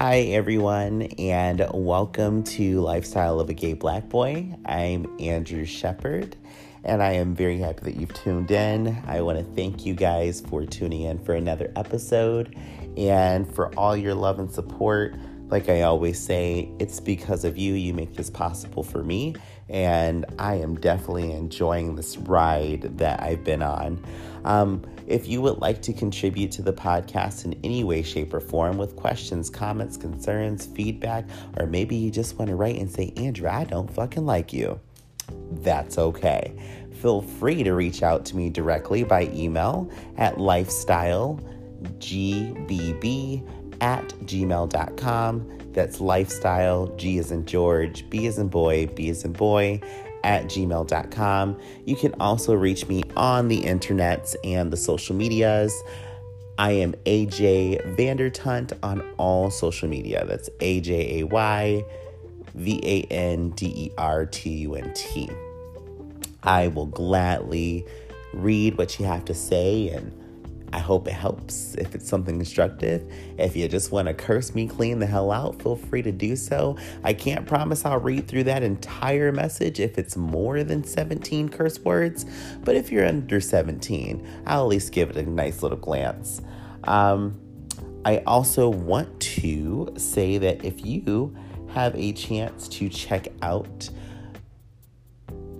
Hi, everyone, and welcome to Lifestyle of a Gay Black Boy. I'm Andrew Shepard, and I am very happy that you've tuned in. I want to thank you guys for tuning in for another episode and for all your love and support. Like I always say, it's because of you, you make this possible for me, and I am definitely enjoying this ride that I've been on. Um, if you would like to contribute to the podcast in any way, shape, or form with questions, comments, concerns, feedback, or maybe you just want to write and say, Andrew, I don't fucking like you, that's okay. Feel free to reach out to me directly by email at lifestylegbb at gmail.com. That's lifestyle, G is in George, B is in boy, B is in boy, at gmail.com. You can also reach me on the internets and the social medias. I am AJ Vandertunt on all social media. That's A J A Y V A N D E R T U N T. I will gladly read what you have to say and I hope it helps if it's something constructive. If you just want to curse me clean the hell out, feel free to do so. I can't promise I'll read through that entire message if it's more than 17 curse words, but if you're under 17, I'll at least give it a nice little glance. Um, I also want to say that if you have a chance to check out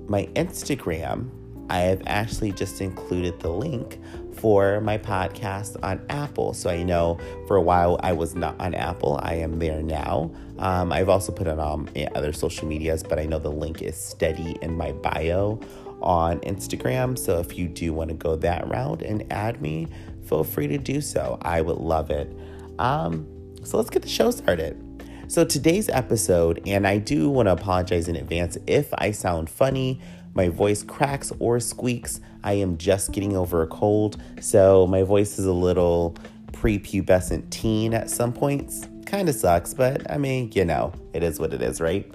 my Instagram, I have actually just included the link for my podcast on Apple. So I know for a while I was not on Apple. I am there now. Um, I've also put it on other social medias, but I know the link is steady in my bio on Instagram. So if you do want to go that route and add me, feel free to do so. I would love it. Um, so let's get the show started. So today's episode, and I do want to apologize in advance if I sound funny my voice cracks or squeaks. I am just getting over a cold, so my voice is a little prepubescent teen at some points. Kind of sucks, but I mean, you know, it is what it is, right?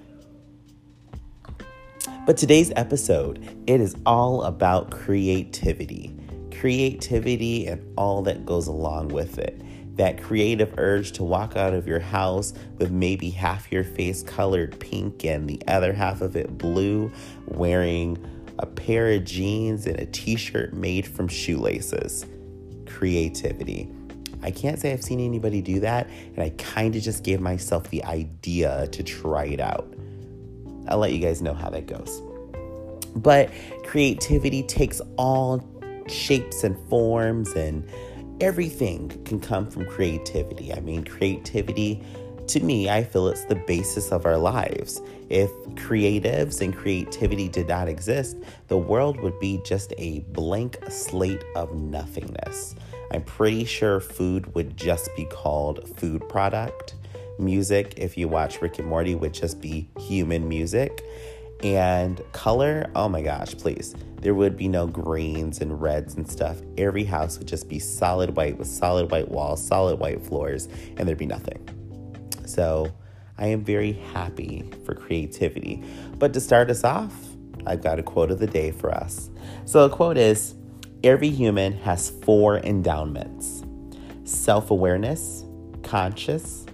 But today's episode, it is all about creativity. Creativity and all that goes along with it that creative urge to walk out of your house with maybe half your face colored pink and the other half of it blue, wearing a pair of jeans and a t shirt made from shoelaces. Creativity. I can't say I've seen anybody do that, and I kind of just gave myself the idea to try it out. I'll let you guys know how that goes. But creativity takes all shapes and forms and everything can come from creativity. I mean, creativity, to me, I feel it's the basis of our lives. If creatives and creativity did not exist, the world would be just a blank slate of nothingness. I'm pretty sure food would just be called food product. Music, if you watch Rick and Morty, would just be human music. And color, oh my gosh, please. There would be no greens and reds and stuff. Every house would just be solid white with solid white walls, solid white floors, and there'd be nothing. So I am very happy for creativity. But to start us off, I've got a quote of the day for us. So the quote is Every human has four endowments self awareness, conscious,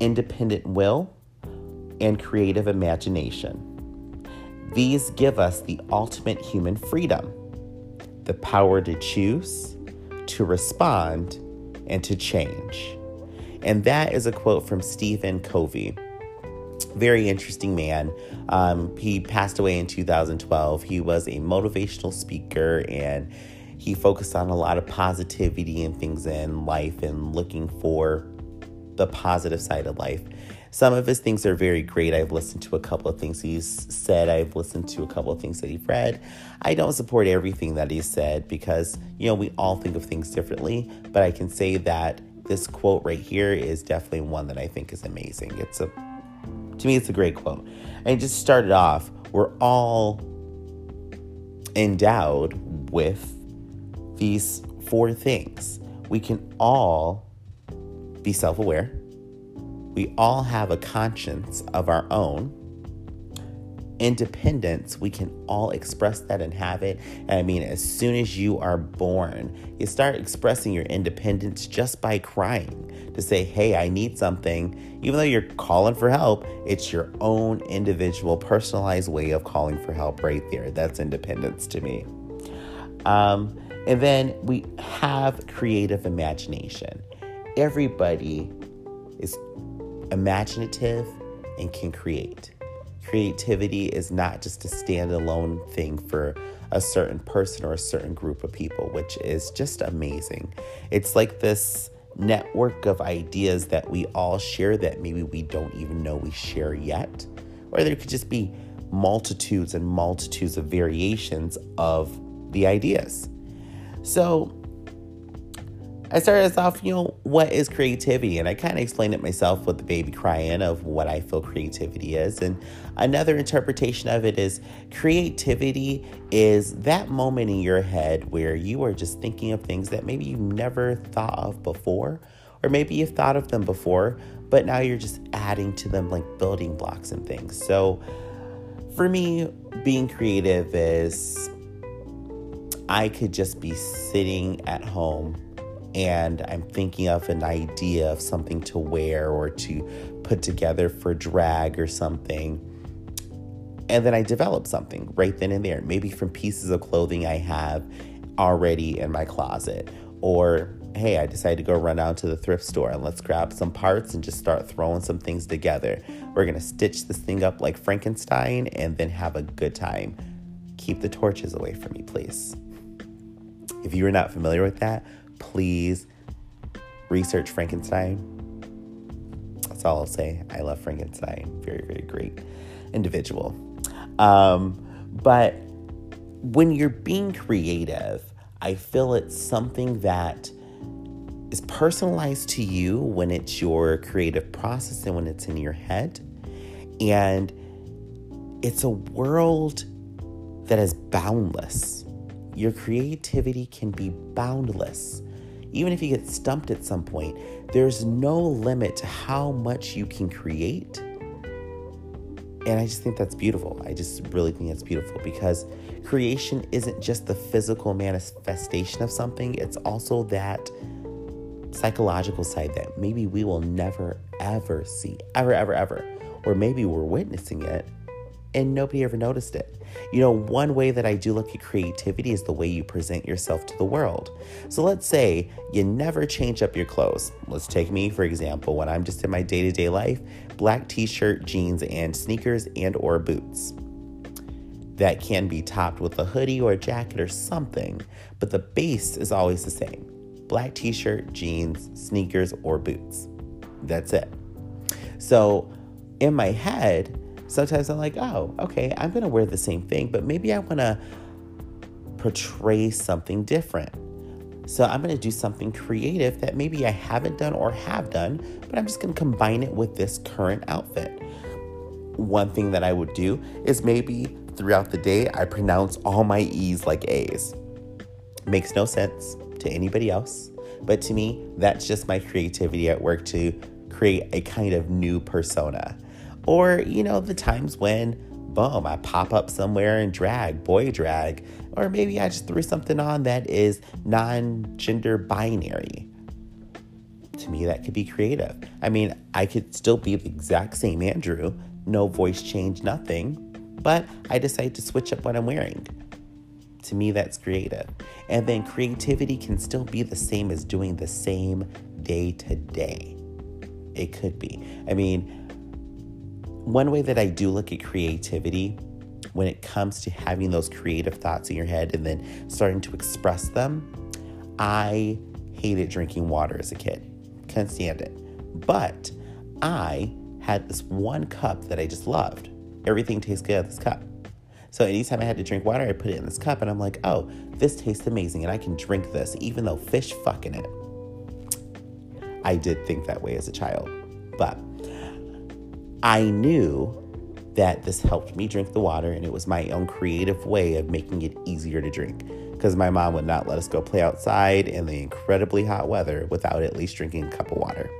independent will, and creative imagination. These give us the ultimate human freedom the power to choose, to respond, and to change. And that is a quote from Stephen Covey. Very interesting man. Um, he passed away in 2012. He was a motivational speaker and he focused on a lot of positivity and things in life and looking for the positive side of life. Some of his things are very great. I've listened to a couple of things he's said. I've listened to a couple of things that he's read. I don't support everything that he said because, you know, we all think of things differently. But I can say that this quote right here is definitely one that I think is amazing. It's a, to me, it's a great quote. And just started off, we're all endowed with these four things. We can all be self aware we all have a conscience of our own. Independence, we can all express that and have it. And I mean, as soon as you are born, you start expressing your independence just by crying to say, hey, I need something. Even though you're calling for help, it's your own individual, personalized way of calling for help right there. That's independence to me. Um, and then we have creative imagination. Everybody is imaginative and can create. Creativity is not just a standalone thing for a certain person or a certain group of people, which is just amazing. It's like this network of ideas that we all share that maybe we don't even know we share yet. Or there could just be multitudes and multitudes of variations of the ideas. So, I started us off, you know, what is creativity? And I kind of explained it myself with the baby crying of what I feel creativity is. And another interpretation of it is creativity is that moment in your head where you are just thinking of things that maybe you've never thought of before, or maybe you've thought of them before, but now you're just adding to them like building blocks and things. So for me, being creative is I could just be sitting at home and I'm thinking of an idea of something to wear or to put together for drag or something. And then I develop something right then and there, maybe from pieces of clothing I have already in my closet. Or, hey, I decided to go run out to the thrift store and let's grab some parts and just start throwing some things together. We're gonna stitch this thing up like Frankenstein and then have a good time. Keep the torches away from me, please. If you are not familiar with that, please research Frankenstein. That's all I'll say. I love Frankenstein. Very, very great individual. Um, but when you're being creative, I feel it's something that is personalized to you when it's your creative process and when it's in your head. And it's a world that is boundless. Your creativity can be boundless even if you get stumped at some point, there's no limit to how much you can create. And I just think that's beautiful. I just really think that's beautiful because creation isn't just the physical manifestation of something, it's also that psychological side that maybe we will never, ever see. Ever, ever, ever. Or maybe we're witnessing it and nobody ever noticed it. You know, one way that I do look at creativity is the way you present yourself to the world. So let's say you never change up your clothes. Let's take me for example, when I'm just in my day-to-day life, black t-shirt, jeans and sneakers and or boots. That can be topped with a hoodie or a jacket or something, but the base is always the same. Black t-shirt, jeans, sneakers or boots. That's it. So, in my head, sometimes I'm like, oh, okay, I'm to wear the same thing, but maybe I want to portray something different. So I'm to do something creative that maybe I haven't done or have done, but I'm just to combine it with this current outfit. One thing that I would do is maybe throughout the day, I pronounce all my E's like A's. Makes no sense to anybody else, but to me, that's just my creativity at work to create a kind of new persona. Or, you know, the times when, boom, I pop up somewhere and drag, boy drag. Or maybe I just threw something on that is non gender binary. To me, that could be creative. I mean, I could still be the exact same Andrew, no voice change, nothing, but I decide to switch up what I'm wearing. To me, that's creative. And then creativity can still be the same as doing the same day to day. It could be. I mean, one way that I do look at creativity when it comes to having those creative thoughts in your head and then starting to express them, I hated drinking water as a kid. Couldn't stand it. But I had this one cup that I just loved. Everything tastes good at this cup. So anytime I had to drink water, I put it in this cup and I'm like, oh, this tastes amazing and I can drink this even though fish fucking it. I did think that way as a child. But I knew that this helped me drink the water and it was my own creative way of making it easier to drink because my mom would not let us go play outside in the incredibly hot weather without at least drinking a cup of water.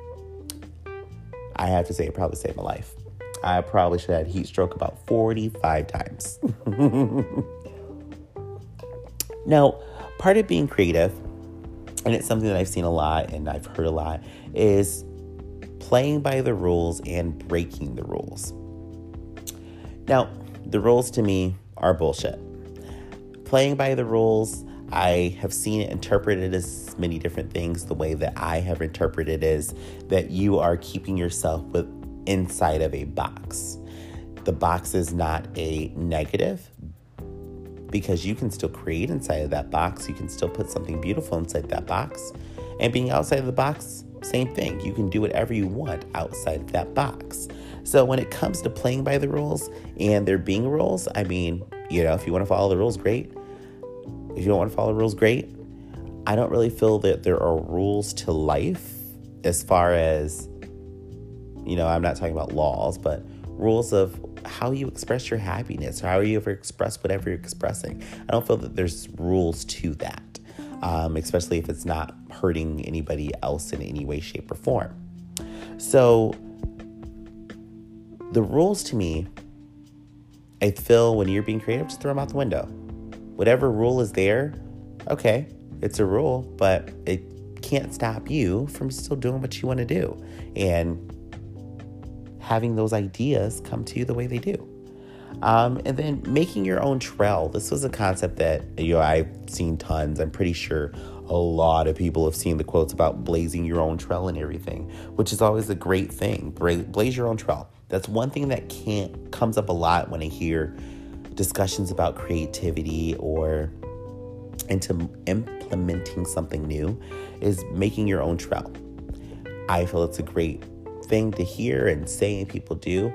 I have to say, it probably saved my life. I probably should have had heat stroke about 45 times. now, part of being creative, and it's something that I've seen a lot and I've heard a lot, is playing by the rules and breaking the rules. Now, the rules to me are bullshit. Playing by the rules, I have seen it interpreted as many different things. The way that I have interpreted is that you are keeping yourself with inside of a box. The box is not a negative because you can still create inside of that box. You can still put something beautiful inside that box. And being outside of the box, same thing. You can do whatever you want outside of that box. So when it comes to playing by the rules and there being rules, I mean, you know, if you want to follow the rules, great. If you don't want to follow the rules, great. I don't really feel that there are rules to life as far as, you know, I'm not talking about laws, but rules of how you express your happiness, how you ever express whatever you're expressing. I don't feel that there's rules to that, um, especially if it's not hurting anybody else in any way, shape, or form. So, the rules to me, I feel when you're being creative, just throw them out the window. Whatever rule is there, okay, it's a rule, but it can't stop you from still doing what you want to do and having those ideas come to you the way they do. Um, and then making your own trail. This was a concept that you know I've seen tons. I'm pretty sure a lot of people have seen the quotes about blazing your own trail and everything, which is always a great thing. Blaze your own trail. That's one thing that can't comes up a lot when I hear discussions about creativity or into implementing something new is making your own trail. I feel it's a great thing to hear and say and people do.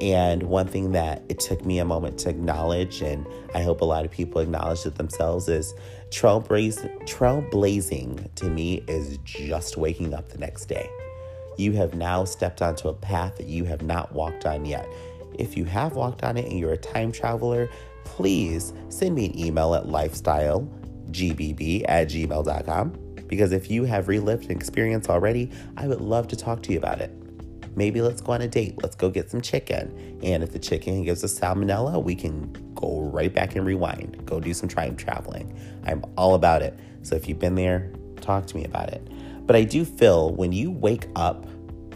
And one thing that it took me a moment to acknowledge, and I hope a lot of people acknowledge it themselves, is trailblazing, trailblazing to me is just waking up the next day. You have now stepped onto a path that you have not walked on yet. If you have walked on it and you're a time traveler, please send me an email at lifestylegbb at gmail.com because if you have relived an experience already, I would love to talk to you about it. Maybe let's go on a date. Let's go get some chicken. And if the chicken gives us salmonella, we can go right back and rewind, go do some time traveling. I'm all about it. So if you've been there, talk to me about it. But I do feel when you wake up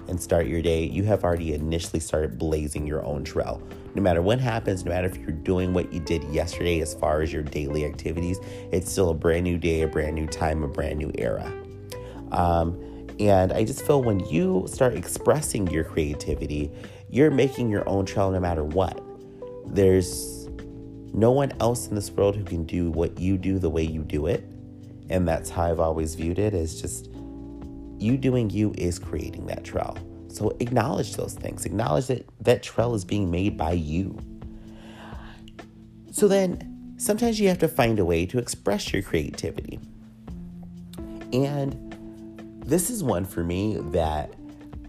and start your day, you have already initially started blazing your own trail. No matter what happens, no matter if you're doing what you did yesterday as far as your daily activities, it's still a brand new day, a brand new time, a brand new era. Um, and I just feel when you start expressing your creativity, you're making your own trail no matter what. There's no one else in this world who can do what you do the way you do it. And that's how I've always viewed it is just you doing you is creating that trail. So acknowledge those things. Acknowledge that that trail is being made by you. So then sometimes you have to find a way to express your creativity. And this is one for me that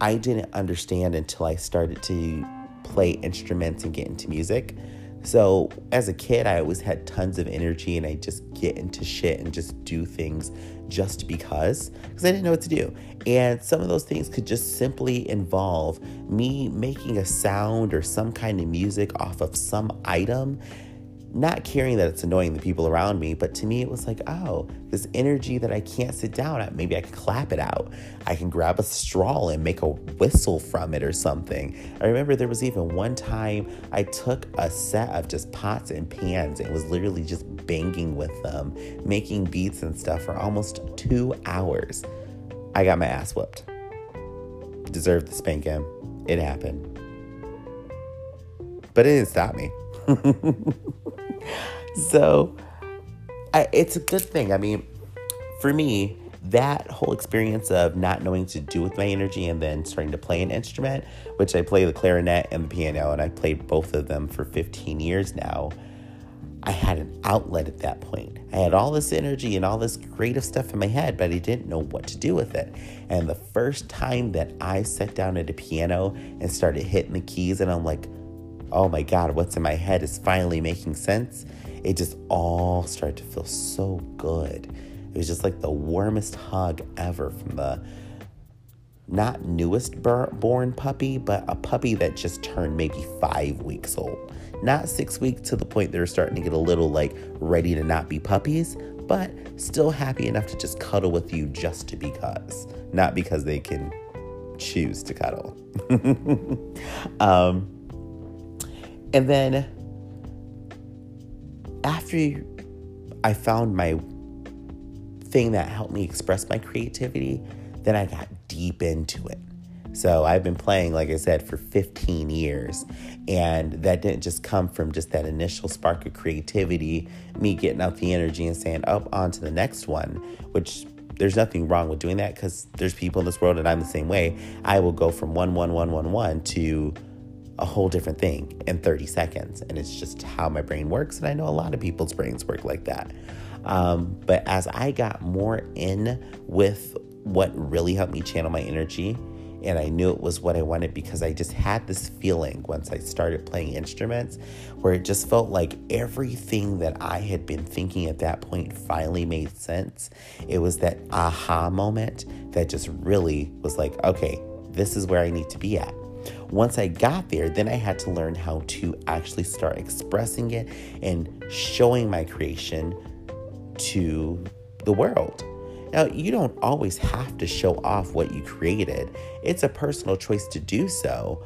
I didn't understand until I started to play instruments and get into music. So, as a kid, I always had tons of energy and I just get into shit and just do things just because, because I didn't know what to do. And some of those things could just simply involve me making a sound or some kind of music off of some item not caring that it's annoying the people around me, but to me it was like, oh, this energy that I can't sit down at, maybe I can clap it out. I can grab a straw and make a whistle from it or something. I remember there was even one time I took a set of just pots and pans and was literally just banging with them, making beats and stuff for almost two hours. I got my ass whooped. Deserved the spanking. It happened. But it didn't stop me. so I, it's a good thing. I mean, for me, that whole experience of not knowing to do with my energy and then starting to play an instrument, which I play the clarinet and the piano, and I played both of them for 15 years now. I had an outlet at that point. I had all this energy and all this creative stuff in my head, but I didn't know what to do with it. And the first time that I sat down at a piano and started hitting the keys, and I'm like, oh my God, what's in my head is finally making sense. It just all started to feel so good. It was just like the warmest hug ever from the not newest born puppy, but a puppy that just turned maybe five weeks old. Not six weeks to the point they're starting to get a little like ready to not be puppies, but still happy enough to just cuddle with you just to because, not because they can choose to cuddle. um, and then after I found my thing that helped me express my creativity, then I got deep into it. So I've been playing, like I said, for 15 years. And that didn't just come from just that initial spark of creativity, me getting out the energy and saying, up oh, on to the next one, which there's nothing wrong with doing that because there's people in this world and I'm the same way. I will go from one, one, one, one, one to a whole different thing in 30 seconds. And it's just how my brain works. And I know a lot of people's brains work like that. Um, but as I got more in with what really helped me channel my energy, and I knew it was what I wanted because I just had this feeling once I started playing instruments where it just felt like everything that I had been thinking at that point finally made sense. It was that aha moment that just really was like, okay, this is where I need to be at. Once I got there, then I had to learn how to actually start expressing it and showing my creation to the world. Now, you don't always have to show off what you created, it's a personal choice to do so.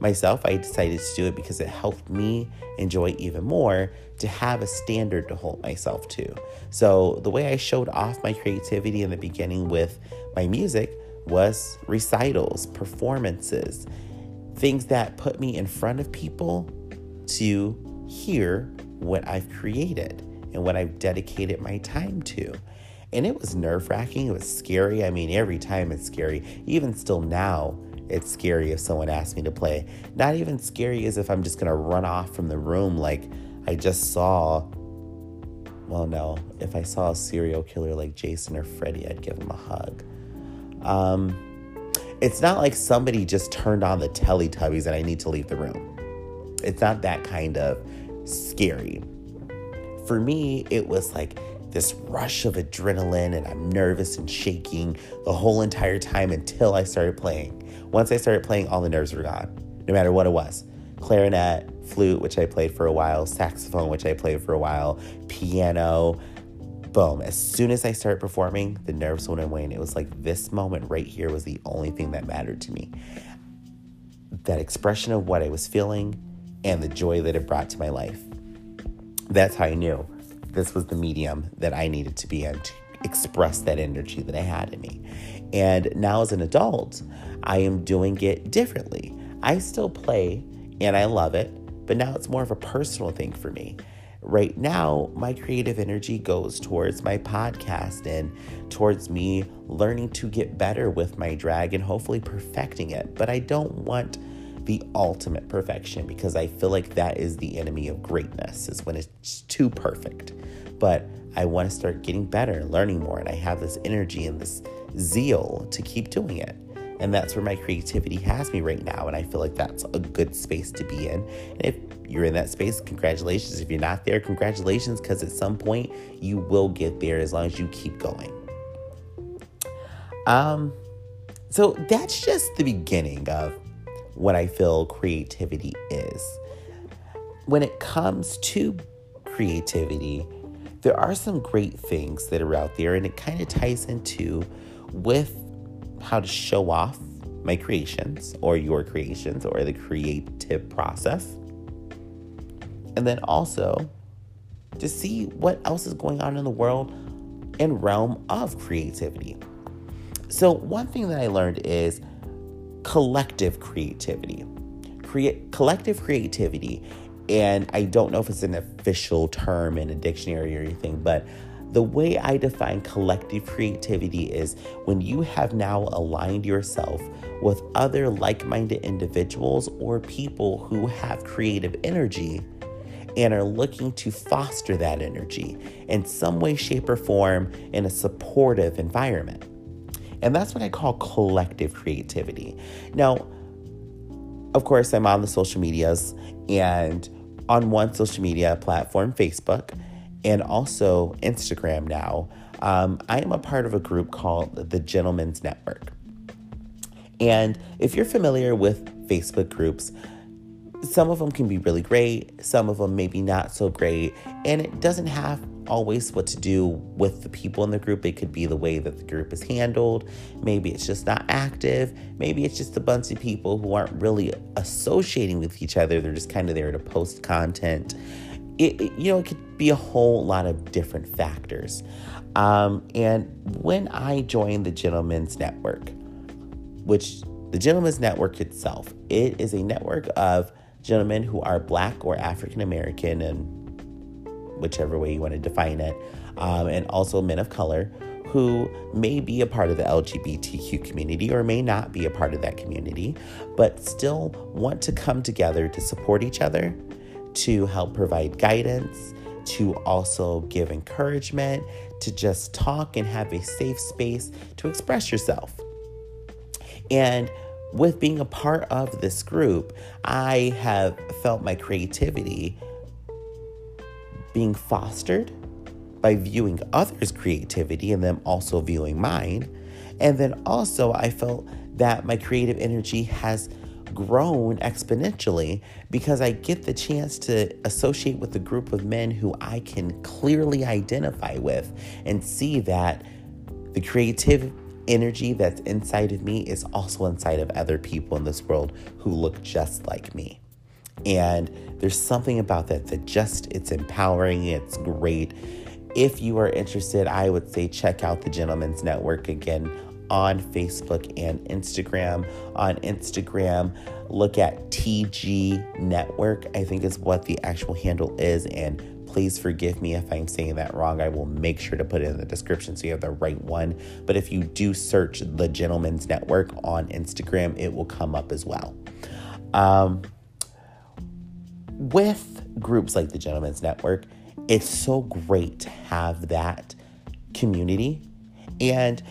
Myself, I decided to do it because it helped me enjoy even more to have a standard to hold myself to. So, the way I showed off my creativity in the beginning with my music was recitals, performances, things that put me in front of people to hear what I've created and what I've dedicated my time to. And it was nerve wracking. It was scary. I mean, every time it's scary. Even still now, it's scary if someone asks me to play. Not even scary as if I'm just going to run off from the room like I just saw. Well, no, if I saw a serial killer like Jason or Freddy, I'd give him a hug. Um, it's not like somebody just turned on the Teletubbies and I need to leave the room. It's not that kind of scary. For me, it was like this rush of adrenaline and I'm nervous and shaking the whole entire time until I started playing. Once I started playing, all the nerves were gone, no matter what it was clarinet, flute, which I played for a while, saxophone, which I played for a while, piano. Boom. As soon as I started performing, the nerves went away. And it was like this moment right here was the only thing that mattered to me. That expression of what I was feeling and the joy that it brought to my life. That's how I knew this was the medium that I needed to be in to express that energy that I had in me. And now, as an adult, I am doing it differently. I still play and I love it, but now it's more of a personal thing for me. Right now, my creative energy goes towards my podcast and towards me learning to get better with my drag and hopefully perfecting it. But I don't want the ultimate perfection because I feel like that is the enemy of greatness, is when it's too perfect. But I want to start getting better and learning more, and I have this energy and this zeal to keep doing it. And that's where my creativity has me right now. And I feel like that's a good space to be in. And if you're in that space, congratulations. If you're not there, congratulations, because at some point you will get there as long as you keep going. Um, so that's just the beginning of what I feel creativity is. When it comes to creativity, there are some great things that are out there, and it kind of ties into with how to show off my creations or your creations or the creative process. And then also to see what else is going on in the world and realm of creativity. So, one thing that I learned is collective creativity. Create collective creativity, and I don't know if it's an official term in a dictionary or anything, but the way I define collective creativity is when you have now aligned yourself with other like minded individuals or people who have creative energy and are looking to foster that energy in some way, shape, or form in a supportive environment. And that's what I call collective creativity. Now, of course, I'm on the social medias and on one social media platform, Facebook, and also Instagram now. Um, I am a part of a group called the Gentlemen's Network. And if you're familiar with Facebook groups, some of them can be really great, some of them maybe not so great, and it doesn't have always what to do with the people in the group. It could be the way that the group is handled. Maybe it's just not active. Maybe it's just a bunch of people who aren't really associating with each other. They're just kind of there to post content. It, you know, it could be a whole lot of different factors. Um, and when I joined the Gentlemen's Network, which the Gentlemen's Network itself, it is a network of gentlemen who are black or African American, and whichever way you want to define it, um, and also men of color who may be a part of the LGBTQ community or may not be a part of that community, but still want to come together to support each other, to help provide guidance, to also give encouragement, to just talk and have a safe space to express yourself. And with being a part of this group, I have felt my creativity being fostered by viewing others' creativity and them also viewing mine. And then also, I felt that my creative energy has grown exponentially because I get the chance to associate with a group of men who I can clearly identify with and see that the creative energy that's inside of me is also inside of other people in this world who look just like me. And there's something about that that just it's empowering, it's great. If you are interested, I would say check out the Gentlemen's Network again on Facebook and Instagram. On Instagram, look at TG Network, I think is what the actual handle is. And please forgive me if I'm saying that wrong. I will make sure to put it in the description so you have the right one. But if you do search the Gentlemen's Network on Instagram, it will come up as well. Um, with groups like the Gentlemen's Network, it's so great to have that community. And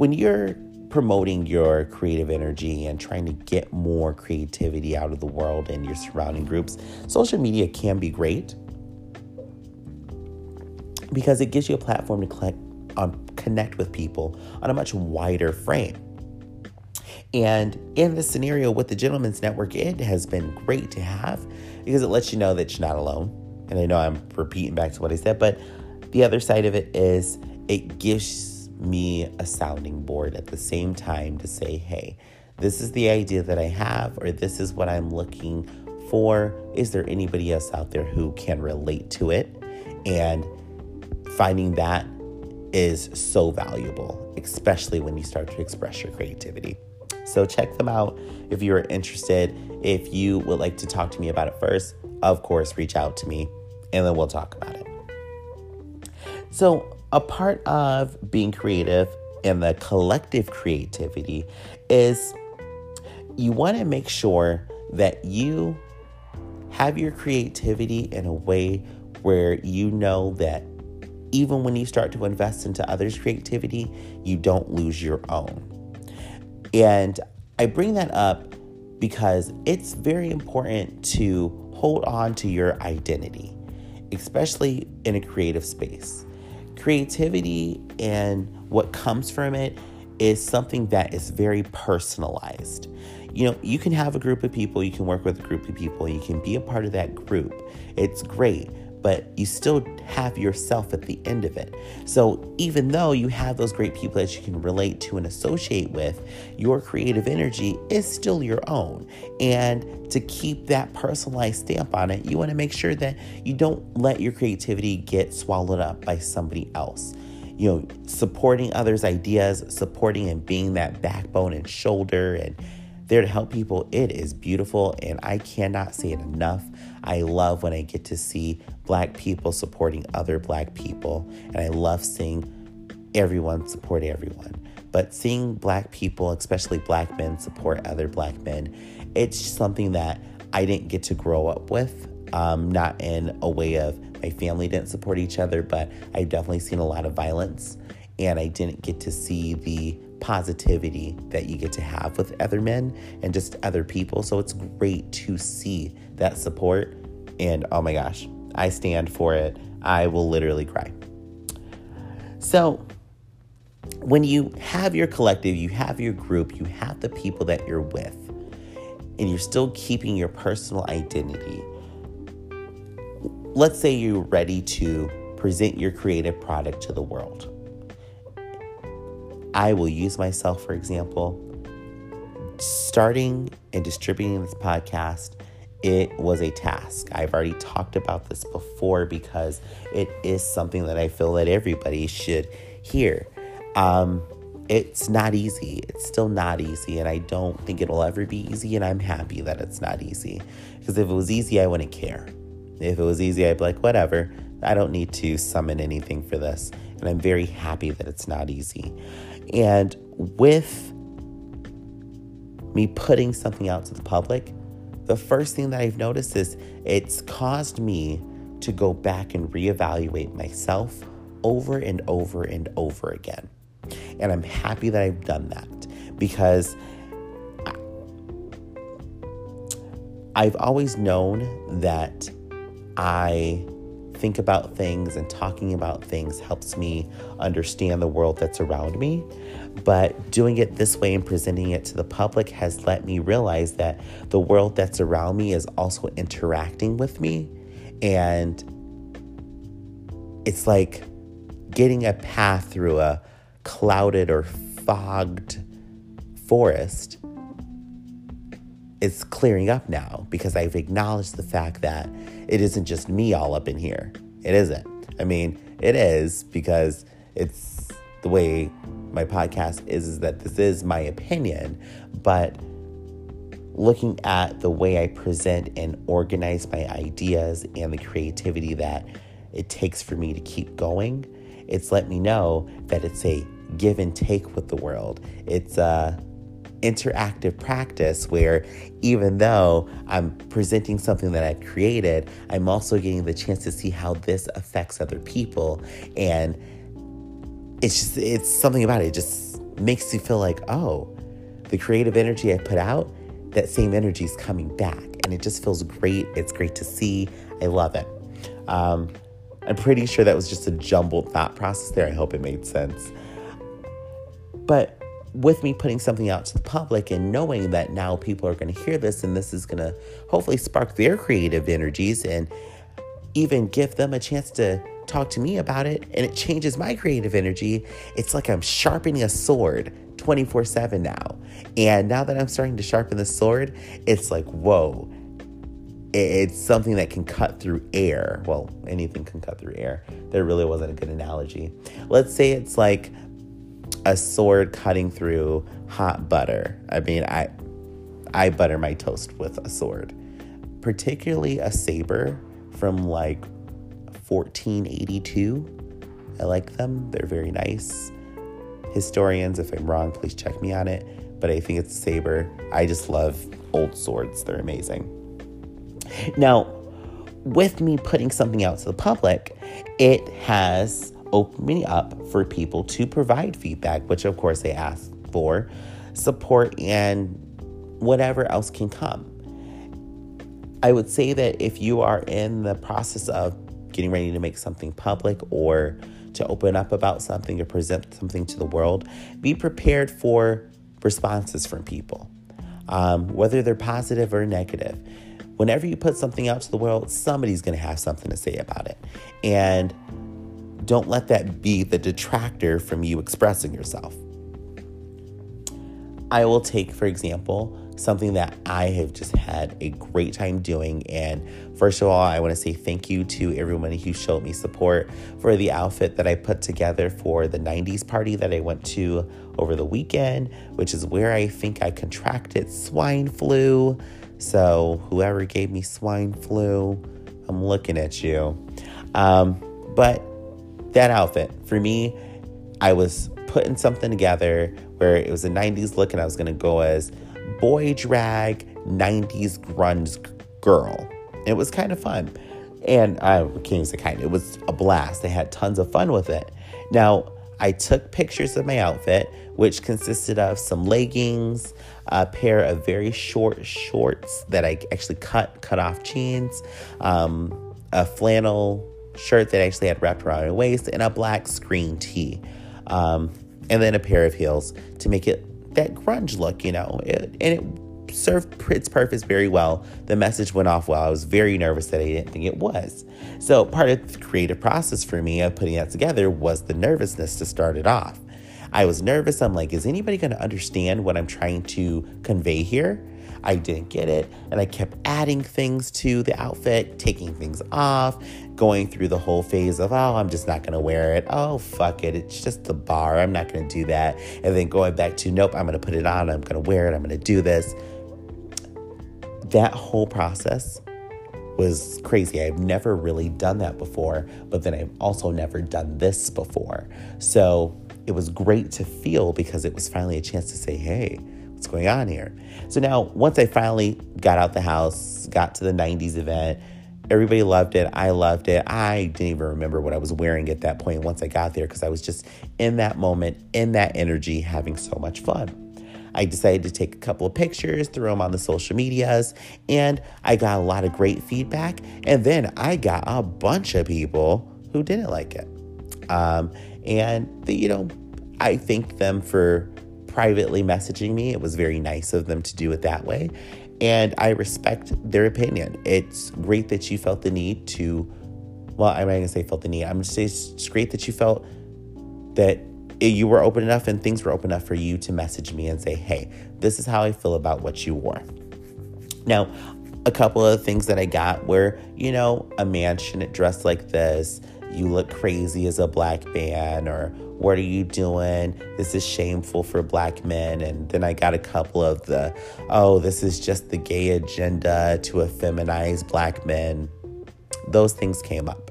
when you're promoting your creative energy and trying to get more creativity out of the world and your surrounding groups, social media can be great because it gives you a platform to collect, um, connect with people on a much wider frame. And in this scenario with the Gentlemen's Network, it has been great to have because it lets you know that you're not alone. And I know I'm repeating back to what I said, but the other side of it is it gives me a sounding board at the same time to say, hey, this is the idea that I have, or this is what I'm looking for. Is there anybody else out there who can relate to it? And finding that is so valuable, especially when you start to express your creativity. So check them out if you are interested. If you would like to talk to me about it first, of course, reach out to me and then we'll talk about it. So, a part of being creative and the collective creativity is you want to make sure that you have your creativity in a way where you know that even when you start to invest into others' creativity, you don't lose your own. And I bring that up because it's very important to hold on to your identity, especially in a creative space. Creativity and what comes from it is something that is very personalized. You know, you can have a group of people, you can work with a group of people, you can be a part of that group. It's great but you still have yourself at the end of it. So even though you have those great people that you can relate to and associate with, your creative energy is still your own. And to keep that personalized stamp on it, you want to make sure that you don't let your creativity get swallowed up by somebody else. You know, supporting others' ideas, supporting and being that backbone and shoulder and there to help people, it is beautiful. And I cannot say it enough. I love when I get to see black people supporting other black people. And I love seeing everyone support everyone. But seeing black people, especially black men, support other black men, it's something that I didn't get to grow up with. Um, not in a way of my family didn't support each other, but I've definitely seen a lot of violence. And I didn't get to see the positivity that you get to have with other men and just other people. So it's great to see that support. And oh my gosh, I stand for it. I will literally cry. So, when you have your collective, you have your group, you have the people that you're with, and you're still keeping your personal identity. Let's say you're ready to present your creative product to the world. I will use myself, for example. Starting and distributing this podcast, it was a task. I've already talked about this before because it is something that I feel that everybody should hear. Um, it's not easy. It's still not easy, and I don't think it'll ever be easy. And I'm happy that it's not easy because if it was easy, I wouldn't care. If it was easy, I'd be like, whatever. I don't need to summon anything for this. And I'm very happy that it's not easy. And with me putting something out to the public, the first thing that I've noticed is it's caused me to go back and reevaluate myself over and over and over again. And I'm happy that I've done that because I've always known that I think about things and talking about things helps me understand the world that's around me. But doing it this way and presenting it to the public has let me realize that the world that's around me is also interacting with me. And it's like getting a path through a clouded or fogged forest is clearing up now because I've acknowledged the fact that it isn't just me all up in here. It isn't. I mean, it is because it's the way my podcast is, is that this is my opinion, but looking at the way I present and organize my ideas and the creativity that it takes for me to keep going, it's let me know that it's a give and take with the world. It's a interactive practice where even though I'm presenting something that I've created, I'm also getting the chance to see how this affects other people. And it's just, it's something about it. It just makes you feel like, oh, the creative energy I put out, that same energy is coming back. And it just feels great. It's great to see. I love it. Um, I'm pretty sure that was just a jumbled thought process there. I hope it made sense. But with me putting something out to the public and knowing that now people are going to hear this and this is going to hopefully spark their creative energies and even give them a chance to talk to me about it and it changes my creative energy, it's like I'm sharpening a sword 24 7 now. And now that I'm starting to sharpen the sword, it's like, whoa, it's something that can cut through air. Well, anything can cut through air. There really wasn't a good analogy. Let's say it's like a sword cutting through hot butter. I mean, I I butter my toast with a sword, particularly a saber from like 1482. I like them. They're very nice. Historians, if I'm wrong, please check me on it. But I think it's saber. I just love old swords. They're amazing. Now, with me putting something out to the public, it has opened me up for people to provide feedback, which of course they ask for, support, and whatever else can come. I would say that if you are in the process of getting ready to make something public or to open up about something or present something to the world, be prepared for responses from people, um, whether they're positive or negative. Whenever you put something out to the world, somebody's going to have something to say about it. And don't let that be the detractor from you expressing yourself. I will take, for example, something that I have just had a great time doing. And first of all, I want to say thank you to everyone who showed me support for the outfit that I put together for the 90s party that I went to over the weekend, which is where I think I contracted swine flu. So, whoever gave me swine flu, I'm looking at you. Um, but that outfit. For me, I was putting something together where it was a 90s look and I was going to go as boy drag 90s grunge girl. It was kind of fun. And I can't say kind, it was a blast. They had tons of fun with it. Now, I took pictures of my outfit, which consisted of some leggings, a pair of very short shorts that I actually cut, cut off jeans, um, a flannel shirt that actually had wrapped around my waist and a black screen tee. Um, and then a pair of heels to make it that grunge look, you know. It, and it served its purpose very well. The message went off well. I was very nervous that I didn't think it was. So, part of the creative process for me of putting that together was the nervousness to start it off. I was nervous. I'm like, is anybody going to understand what I'm trying to convey here? I didn't get it. And I kept adding things to the outfit, taking things off, going through the whole phase of, oh, I'm just not going to wear it. Oh, fuck it. It's just the bar. I'm not going to do that. And then going back to, nope, I'm going to put it on. I'm going to wear it. I'm going to do this. That whole process was crazy. I've never really done that before, but then I've also never done this before. So it was great to feel because it was finally a chance to say, hey, what's going on here? So now, once I finally got out the house, got to the 90s event, everybody loved it. I loved it. I didn't even remember what I was wearing at that point once I got there because I was just in that moment, in that energy, having so much fun. I decided to take a couple of pictures, throw them on the social medias, and I got a lot of great feedback. And then I got a bunch of people who didn't like it. Um, and, the, you know, I thank them for privately messaging me. It was very nice of them to do it that way. And I respect their opinion. It's great that you felt the need to, well, I'm not to say felt the need. I'm to say it's great that you felt that you were open enough and things were open enough for you to message me and say, hey, this is how I feel about what you wore. Now, a couple of things that I got were, you know, a man shouldn't dress like this. You look crazy as a black man, or what are you doing? This is shameful for black men. And then I got a couple of the, oh, this is just the gay agenda to effeminize black men. Those things came up.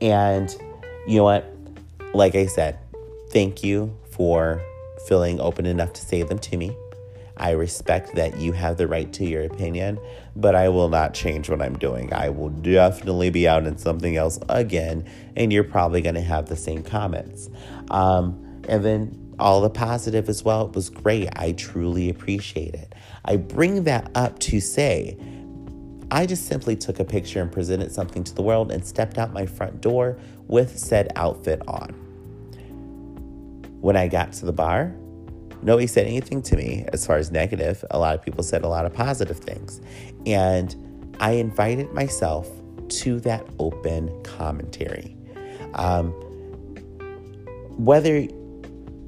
And you know what? Like I said, thank you for feeling open enough to say them to me. I respect that you have the right to your opinion, but I will not change what I'm doing. I will definitely be out in something else again, and you're probably going to have the same comments. Um, and then all the positive as well. It was great. I truly appreciate it. I bring that up to say, I just simply took a picture and presented something to the world and stepped out my front door with said outfit on. When I got to the bar, nobody said anything to me as far as negative. A lot of people said a lot of positive things. And I invited myself to that open commentary. Um, whether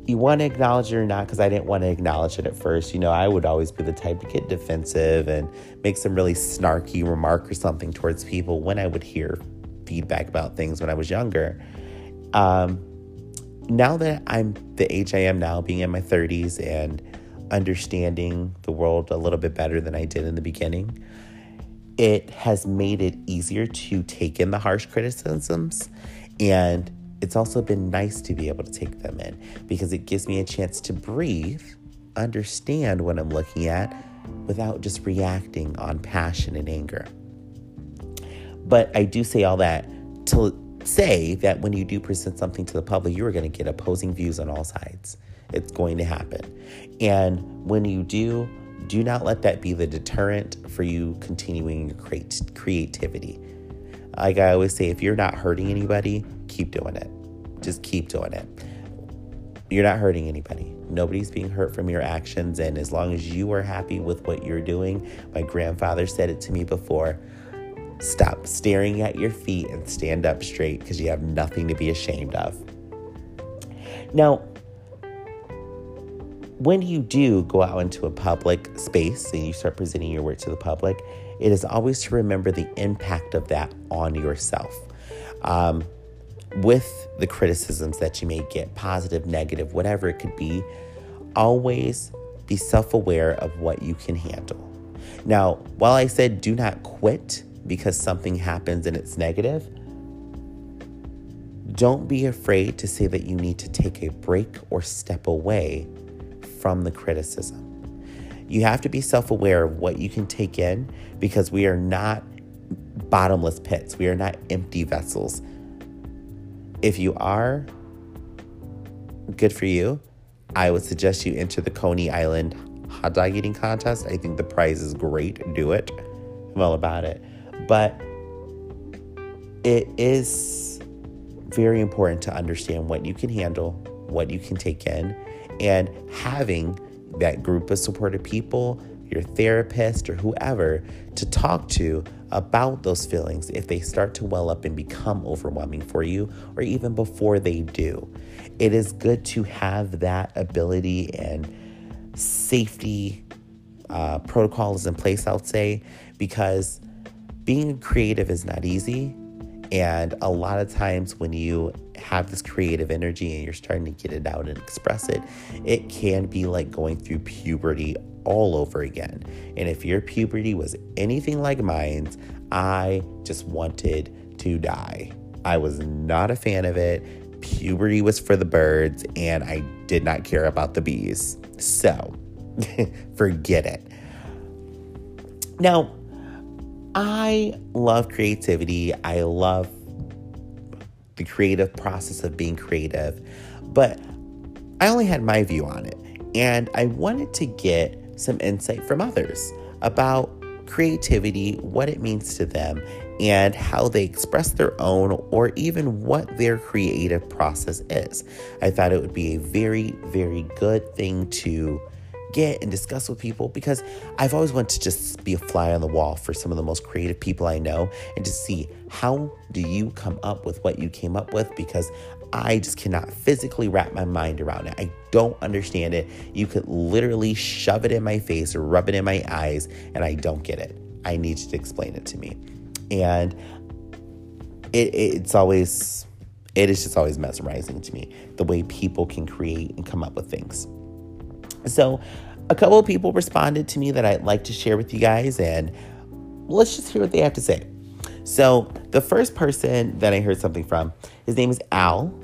you want to acknowledge it or not, because I didn't want to acknowledge it at first. You know, I would always be the type to get defensive and make some really snarky remark or something towards people when I would hear feedback about things when I was younger. Um, now that I'm the age I am now, being in my 30s and understanding the world a little bit better than I did in the beginning, it has made it easier to take in the harsh criticisms. And it's also been nice to be able to take them in because it gives me a chance to breathe, understand what I'm looking at without just reacting on passion and anger. But I do say all that to say that when you do present something to the public, you are going to get opposing views on all sides. It's going to happen. And when you do, do not let that be the deterrent for you continuing your create, creativity. Like I always say, if you're not hurting anybody, keep doing it. Just keep doing it. You're not hurting anybody. Nobody's being hurt from your actions. And as long as you are happy with what you're doing, my grandfather said it to me before Stop staring at your feet and stand up straight because you have nothing to be ashamed of. Now, when you do go out into a public space and you start presenting your work to the public, it is always to remember the impact of that on yourself. Um, with the criticisms that you may get, positive, negative, whatever it could be, always be self aware of what you can handle. Now, while I said do not quit, because something happens and it's negative, don't be afraid to say that you need to take a break or step away from the criticism. You have to be self aware of what you can take in because we are not bottomless pits, we are not empty vessels. If you are, good for you. I would suggest you enter the Coney Island hot dog eating contest. I think the prize is great. Do it. I'm all about it. But it is very important to understand what you can handle what you can take in, and having that group of supportive people, your therapist, or whoever to talk to about those feelings if they start to well up and become overwhelming for you, or even before they do. It is good to have that ability and safety uh, protocols in place, I'll say, because being creative is not easy. And a lot of times when you have this creative energy and you're starting to get it out and express it, it can be like going through puberty all over again. And if your puberty was anything like mine's, I just wanted to die. I was not a fan of it. Puberty was for the birds, and I did not care about the bees. So, forget it. Now, I love creativity. I love the creative process of being creative, but I only had my view on it. And I wanted to get some insight from others about creativity, what it means to them, and how they express their own or even what their creative process is. I thought it would be a very, very good thing to get and discuss with people because I've always wanted to just be a fly on the wall for some of the most creative people I know and to see how do you come up with what you came up with because I just cannot physically wrap my mind around it. I don't understand it. You could literally shove it in my face or rub it in my eyes, and I don't get it. I need you to explain it to me. And it, it's always, it is just always mesmerizing to me the way people can create and come up with things. So, a couple of people responded to me that I'd like to share with you guys, and let's just hear what they have to say. So, the first person that I heard something from, his name is Al.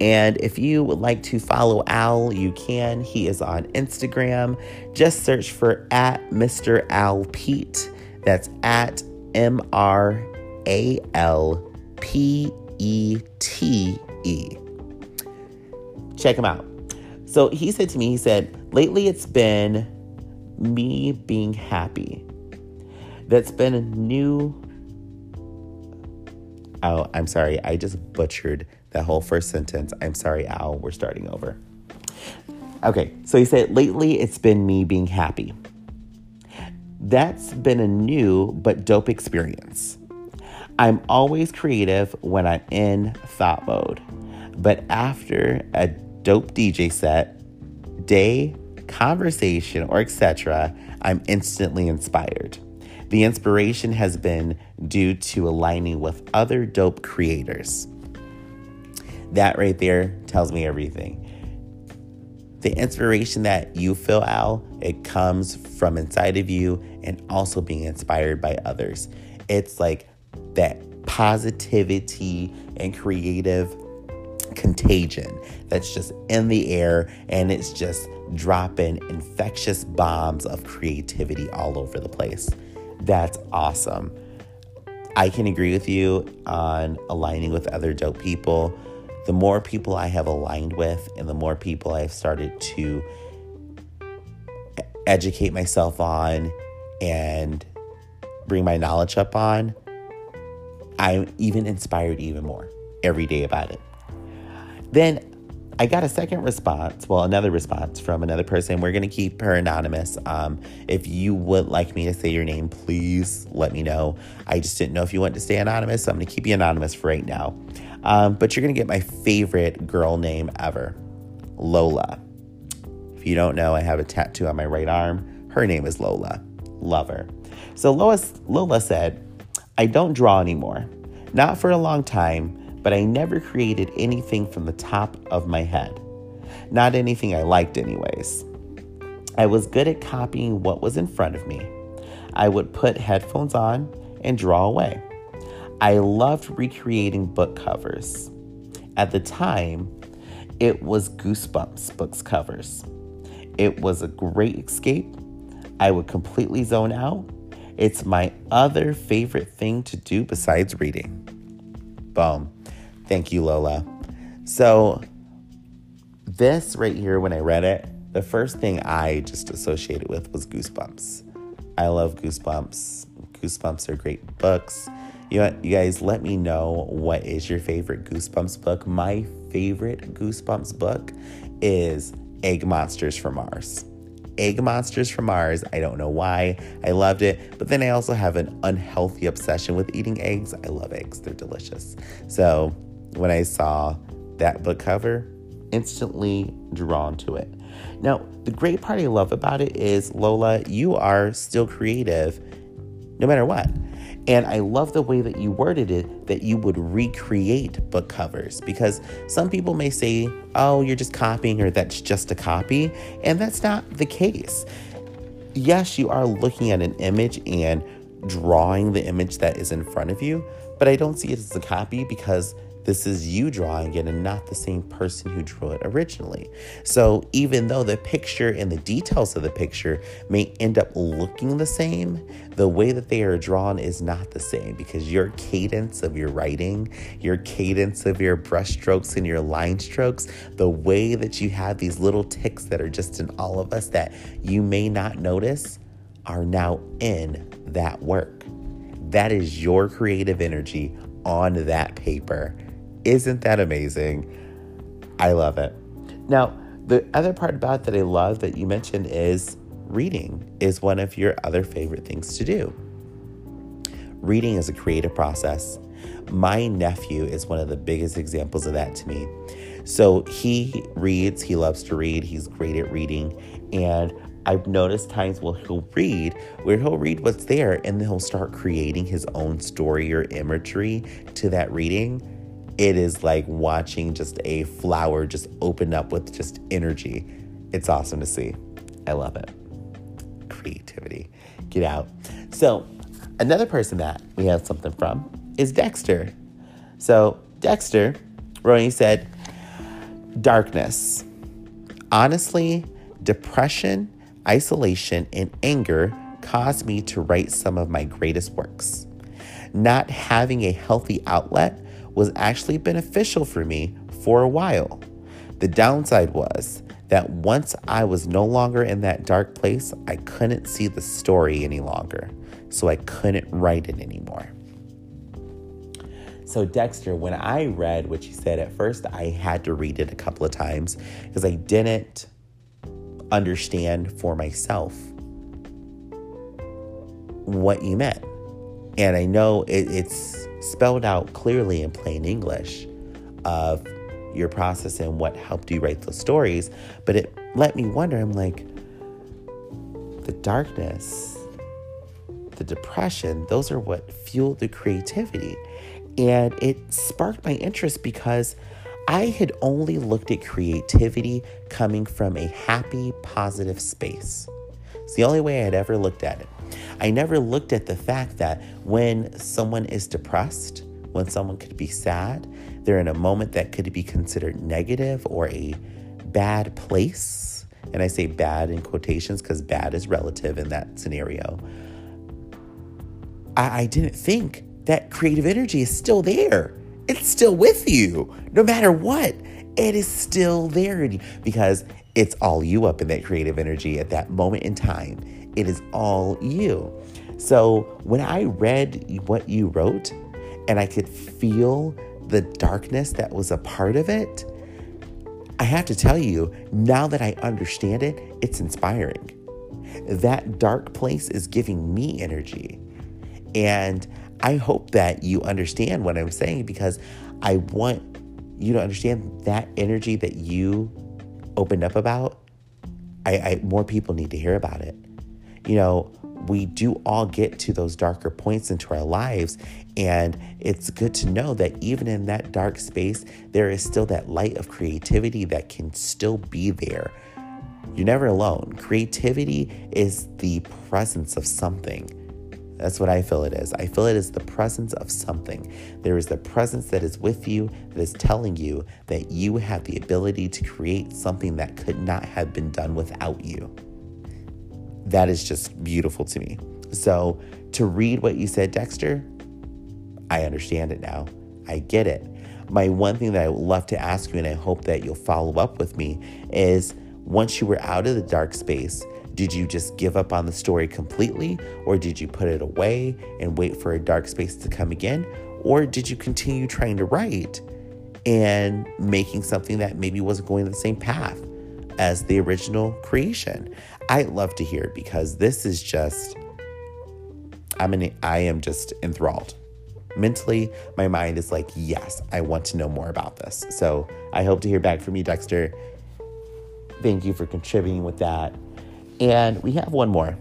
And if you would like to follow Al, you can. He is on Instagram. Just search for at Mr. Al Pete. That's at M R A L P E T E. Check him out. So he said to me, he said, lately it's been me being happy. That's been a new Oh, I'm sorry. I just butchered that whole first sentence. I'm sorry, Al. We're starting over. Okay, so he said, lately it's been me being happy. That's been a new but dope experience. I'm always creative when I'm in thought mode, but after a dope DJ set, day, conversation, or etc., I'm instantly inspired. The inspiration has been due to aligning with other dope creators. That right there tells me everything. The inspiration that you feel out, it comes from inside of you and also being inspired by others. It's like that positivity and creative contagion that's just in the air and it's just dropping infectious bombs of creativity all over the place. That's awesome. I can agree with you on aligning with other dope people. The more people I have aligned with, and the more people I've started to educate myself on and bring my knowledge up on, I'm even inspired even more every day about it. Then I got a second response, well, another response from another person. We're going to keep her anonymous. Um, if you would like me to say your name, please let me know. I just didn't know if you want to stay anonymous, so I'm going to keep you anonymous for right now. Um, but you're going to get my favorite girl name ever Lola. If you don't know, I have a tattoo on my right arm. Her name is Lola. Love her. So Lois, Lola said, I don't draw anymore. Not for a long time, but I never created anything from the top of my head. Not anything I liked, anyways. I was good at copying what was in front of me. I would put headphones on and draw away. I loved recreating book covers. At the time, it was Goosebumps books covers. It was a great escape. I would completely zone out. It's my other favorite thing to do besides reading. Boom. Thank you, Lola. So, this right here, when I read it, the first thing I just associated with was Goosebumps. I love Goosebumps. Goosebumps are great books. You know, you guys let me know what is your favorite Goosebumps book. My favorite Goosebumps book is Egg Monsters from Mars. Egg Monsters from Mars. I don't know why. I loved it. But then I also have an unhealthy obsession with eating eggs. I love eggs, they're delicious. So when I saw that book cover, instantly drawn to it. Now, the great part I love about it is Lola, you are still creative no matter what. And I love the way that you worded it that you would recreate book covers because some people may say, oh, you're just copying or that's just a copy. And that's not the case. Yes, you are looking at an image and drawing the image that is in front of you, but I don't see it as a copy because this is you drawing it and not the same person who drew it originally. So, even though the picture and the details of the picture may end up looking the same, the way that they are drawn is not the same because your cadence of your writing, your cadence of your brushstrokes and your line strokes, the way that you have these little ticks that are just in all of us that you may not notice are now in that work. That is your creative energy on that paper. Isn't that amazing? I love it. Now, the other part about that I love that you mentioned is reading is one of your other favorite things to do. Reading is a creative process. My nephew is one of the biggest examples of that to me. So he reads, he loves to read, he's great at reading. And I've noticed times where he'll read, where he'll read what's there, and then he'll start creating his own story or imagery to that reading it is like watching just a flower just open up with just energy. It's awesome to see. I love it. Creativity. Get out. So, another person that we have something from is Dexter. So, Dexter, Roni said, darkness. Honestly, depression, isolation, and anger caused me to write some of my greatest works. Not having a healthy outlet was actually beneficial for me for a while. The downside was that once I was no longer in that dark place, I couldn't see the story any longer, so I couldn't write it anymore. So, Dexter, when I read what you said at first, I had to read it a couple of times because I didn't understand for myself what you meant. And I know it, it's spelled out clearly in plain English of your process and what helped you write those stories. But it let me wonder I'm like, the darkness, the depression, those are what fueled the creativity. And it sparked my interest because I had only looked at creativity coming from a happy, positive space. It's the only way I had ever looked at it. I never looked at the fact that when someone is depressed, when someone could be sad, they're in a moment that could be considered negative or a bad place. And I say bad in quotations because bad is relative in that scenario. I, I didn't think that creative energy is still there. It's still with you, no matter what. It is still there because it's all you up in that creative energy at that moment in time it is all you. So when I read what you wrote and I could feel the darkness that was a part of it, I have to tell you, now that I understand it, it's inspiring. That dark place is giving me energy. And I hope that you understand what I'm saying because I want you to understand that energy that you opened up about. I, I more people need to hear about it you know, we do all get to those darker points into our lives. And it's good to know that even in that dark space, there is still that light of creativity that can still be there. You're never alone. Creativity is the presence of something. That's what I feel it is. I feel it is the presence of something. There is the presence that is with you that is telling you that you have the ability to create something that could not have been done without you that is just beautiful to me. So, to read what you said, Dexter, I understand it now. I get it. My one thing that I would love to ask you, and I hope that you'll follow up with me, is once you were out of the dark space, Did you just give up on the story completely, or did you put it away and wait for a dark space to come again? Or did you continue trying to write and making something that maybe wasn't going the same path as the original creation? I love to hear because this is just I'm an, I am just enthralled. Mentally, my mind is like, yes, I want to know more about this. So I hope to hear back from you, Dexter. Thank you for contributing with that. And we have one more.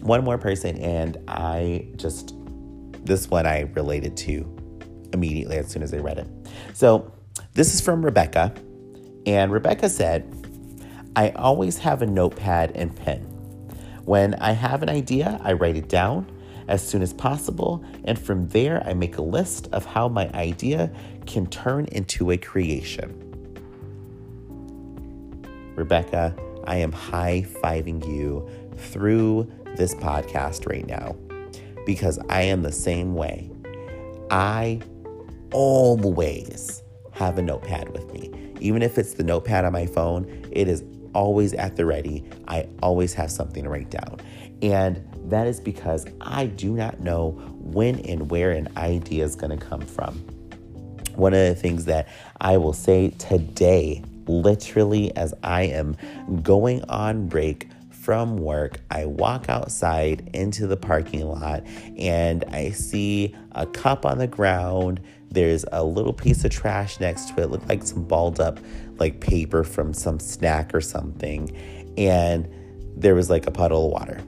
One more person, and I just, this one I related to immediately as soon as I read it. So this is from Rebecca. And Rebecca said, I always have a notepad and pen. When I have an idea, I write it down as soon as possible, and from there, I make a list of how my idea can turn into a creation. Rebecca, I am high fiving you through this podcast right now because I am the same way. I always have a notepad with me. Even if it's the notepad on my phone, it is always at the ready. I always have something to write down. And that is because I do not know when and where an idea is going to come from. One of the things that I will say today literally as I am going on break from work, I walk outside into the parking lot and I see a cup on the ground. There's a little piece of trash next to it, look like some balled up like paper from some snack or something. And there was like a puddle of water.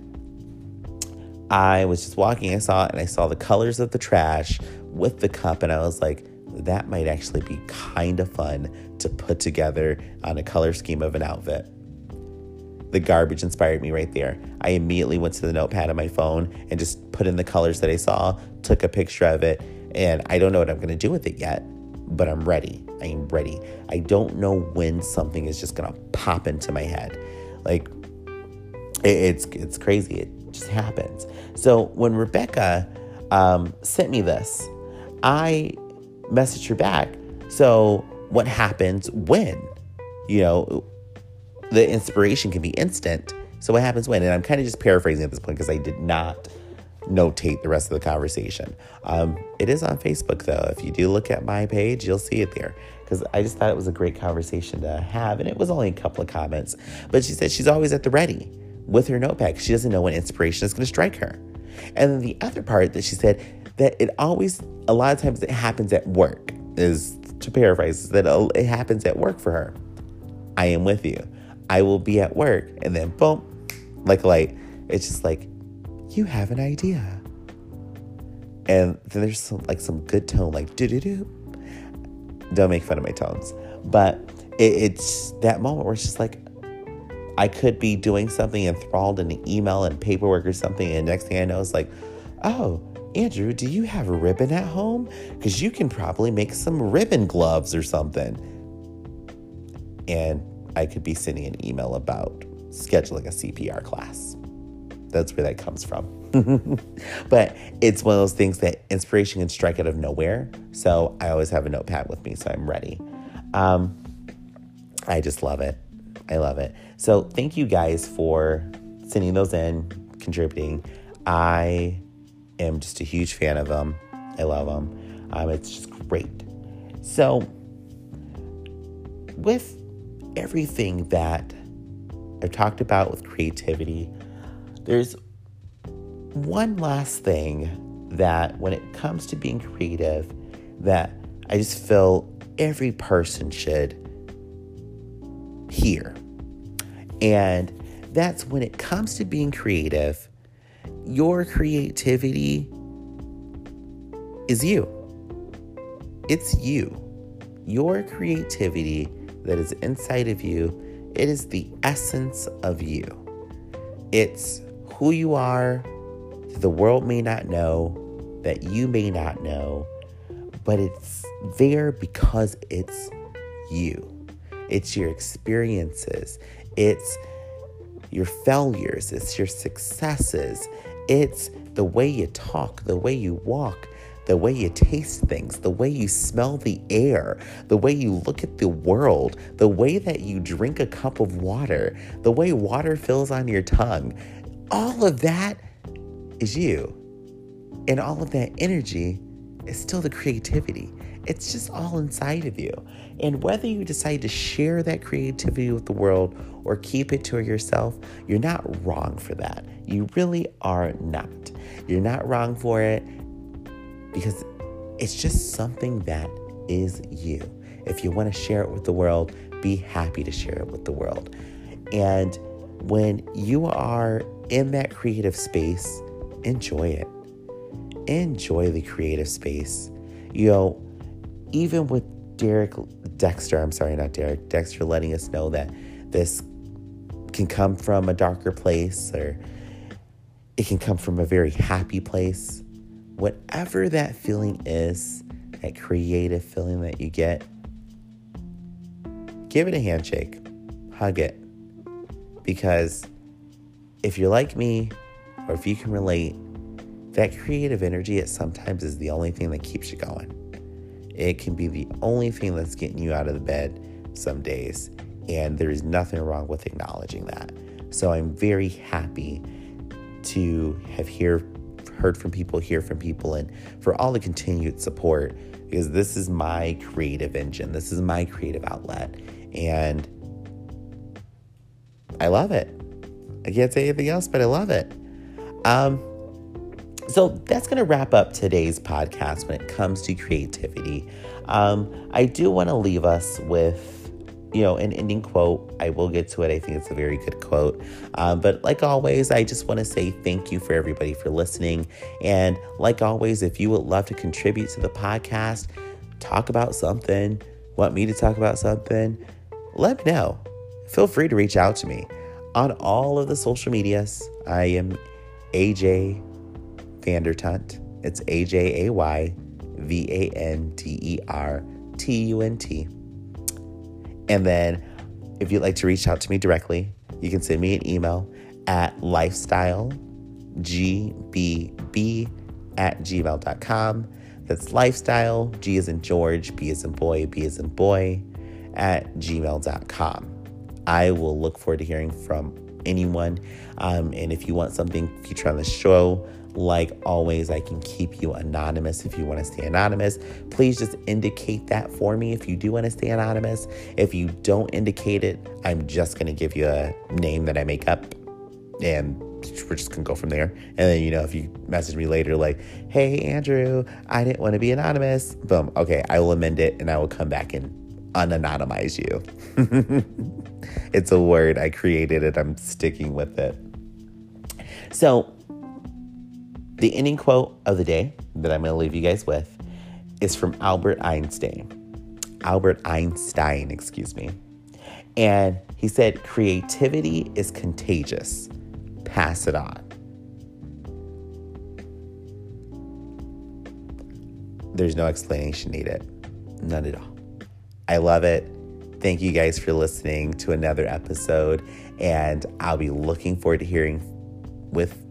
I was just walking, I saw it, and I saw the colors of the trash with the cup, and I was like, that might actually be kind of fun to put together on a color scheme of an outfit. The garbage inspired me right there. I immediately went to the notepad on my phone and just put in the colors that I saw, took a picture of it, and I don't know what I'm to do with it yet, but I'm ready. I am ready. I don't know when something is just to pop into my head. Like it's it's crazy. It just happens. So when Rebecca um, sent me this, I messaged her back. So what happens when? You know, the inspiration can be instant. So what happens when? And I'm kind of just paraphrasing at this point because I did not notate the rest of the conversation. Um, it is on Facebook though. If you do look at my page, you'll see it there because I just thought it was a great conversation to have. And it was only a couple of comments, but she said she's always at the ready with her notepad. She doesn't know when inspiration is going to strike her. And then the other part that she said that it always, a lot of times, it happens at work is to paraphrase, that it happens at work for her. I am with you. I will be at work, and then boom, like a light. It's just like, you have an idea. And then there's some like some good tone, like do do do. Don't make fun of my tones, but it, it's that moment where it's just like, I could be doing something enthralled in an email and paperwork or something, and next thing I know, it's like, oh, Andrew, do you have a ribbon at home? Because you can probably make some ribbon gloves or something. And I could be sending an email about scheduling a CPR class. That's where that comes from. but it's one of those things that inspiration can strike out of nowhere. So I always have a notepad with me, so I'm ready. Um, I just love it. I love it. So thank you guys for sending those in, contributing. I am just a huge fan of them. I love them. Um, it's just great. So, with everything that I've talked about with creativity, there's one last thing that when it comes to being creative, that I just feel every person should hear. And that's when it comes to being creative, your creativity is you. It's you. Your creativity that is inside of you, it is the essence of you. It's who you are, the world may not know, that you may not know, but it's there because it's you. It's your experiences, it's your failures, it's your successes, it's the way you talk, the way you walk, the way you taste things, the way you smell the air, the way you look at the world, the way that you drink a cup of water, the way water fills on your tongue. All of that is you. And all of that energy is still the creativity. It's just all inside of you. And whether you decide to share that creativity with the world or keep it to yourself, you're not wrong for that. You really are not. You're not wrong for it because it's just something that is you. If you want to share it with the world, be happy to share it with the world. And when you are in that creative space, enjoy it. Enjoy the creative space. You know, even with Derek Dexter, I'm sorry, not Derek, Dexter letting us know that this can come from a darker place or it can come from a very happy place. Whatever that feeling is, that creative feeling that you get, give it a handshake, hug it. Because if you're like me, or if you can relate, that creative energy at sometimes is the only thing that keeps you going. It can be the only thing that's getting you out of the bed some days. And there is nothing wrong with acknowledging that. So I'm very happy to have hear, heard from people, hear from people, and for all the continued support because this is my creative engine. This is my creative outlet. And I love it. I can't say anything else, but I love it. Um, so that's going to wrap up today's podcast when it comes to creativity. Um, I do want to leave us with, you know, an ending quote. I will get to it. I think it's a very good quote. Um, but like always, I just want to say thank you for everybody for listening. And like always, if you would love to contribute to the podcast, talk about something, want me to talk about something, let me know. Feel free to reach out to me on all of the social medias. I am AJ Vandertunt. It's A J A Y V A N T E R T U N T. And then if you'd like to reach out to me directly, you can send me an email at lifestylegbb at gmail.com. That's lifestyle, G is in George, B is in boy, B is in boy, at gmail.com. I will look forward to hearing from anyone. Um, and if you want something featured on the show, like always, I can keep you anonymous if you want to stay anonymous. Please just indicate that for me if you do want to stay anonymous. If you don't indicate it, I'm just going to give you a name that I make up and we're just gonna go from there. And then, you know, if you message me later, like, hey, Andrew, I didn't want to be anonymous, boom, okay, I will amend it and I will come back and unanonymize you. it's a word, I created it, I'm sticking with it. So, the ending quote of the day that I'm going to leave you guys with is from Albert Einstein. Albert Einstein, excuse me. And he said, Creativity is contagious. Pass it on. There's no explanation needed. None at all. I love it. Thank you guys for listening to another episode. And I'll be looking forward to hearing with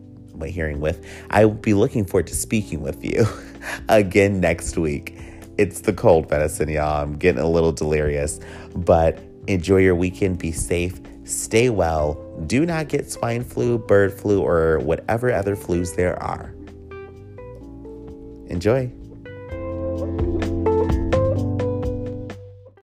hearing with. I will be looking forward to speaking with you again next week. It's the cold medicine, y'all. I'm getting a little delirious, but enjoy your weekend. Be safe. Stay well. Do not get swine flu, bird flu, or whatever other flus there are. Enjoy.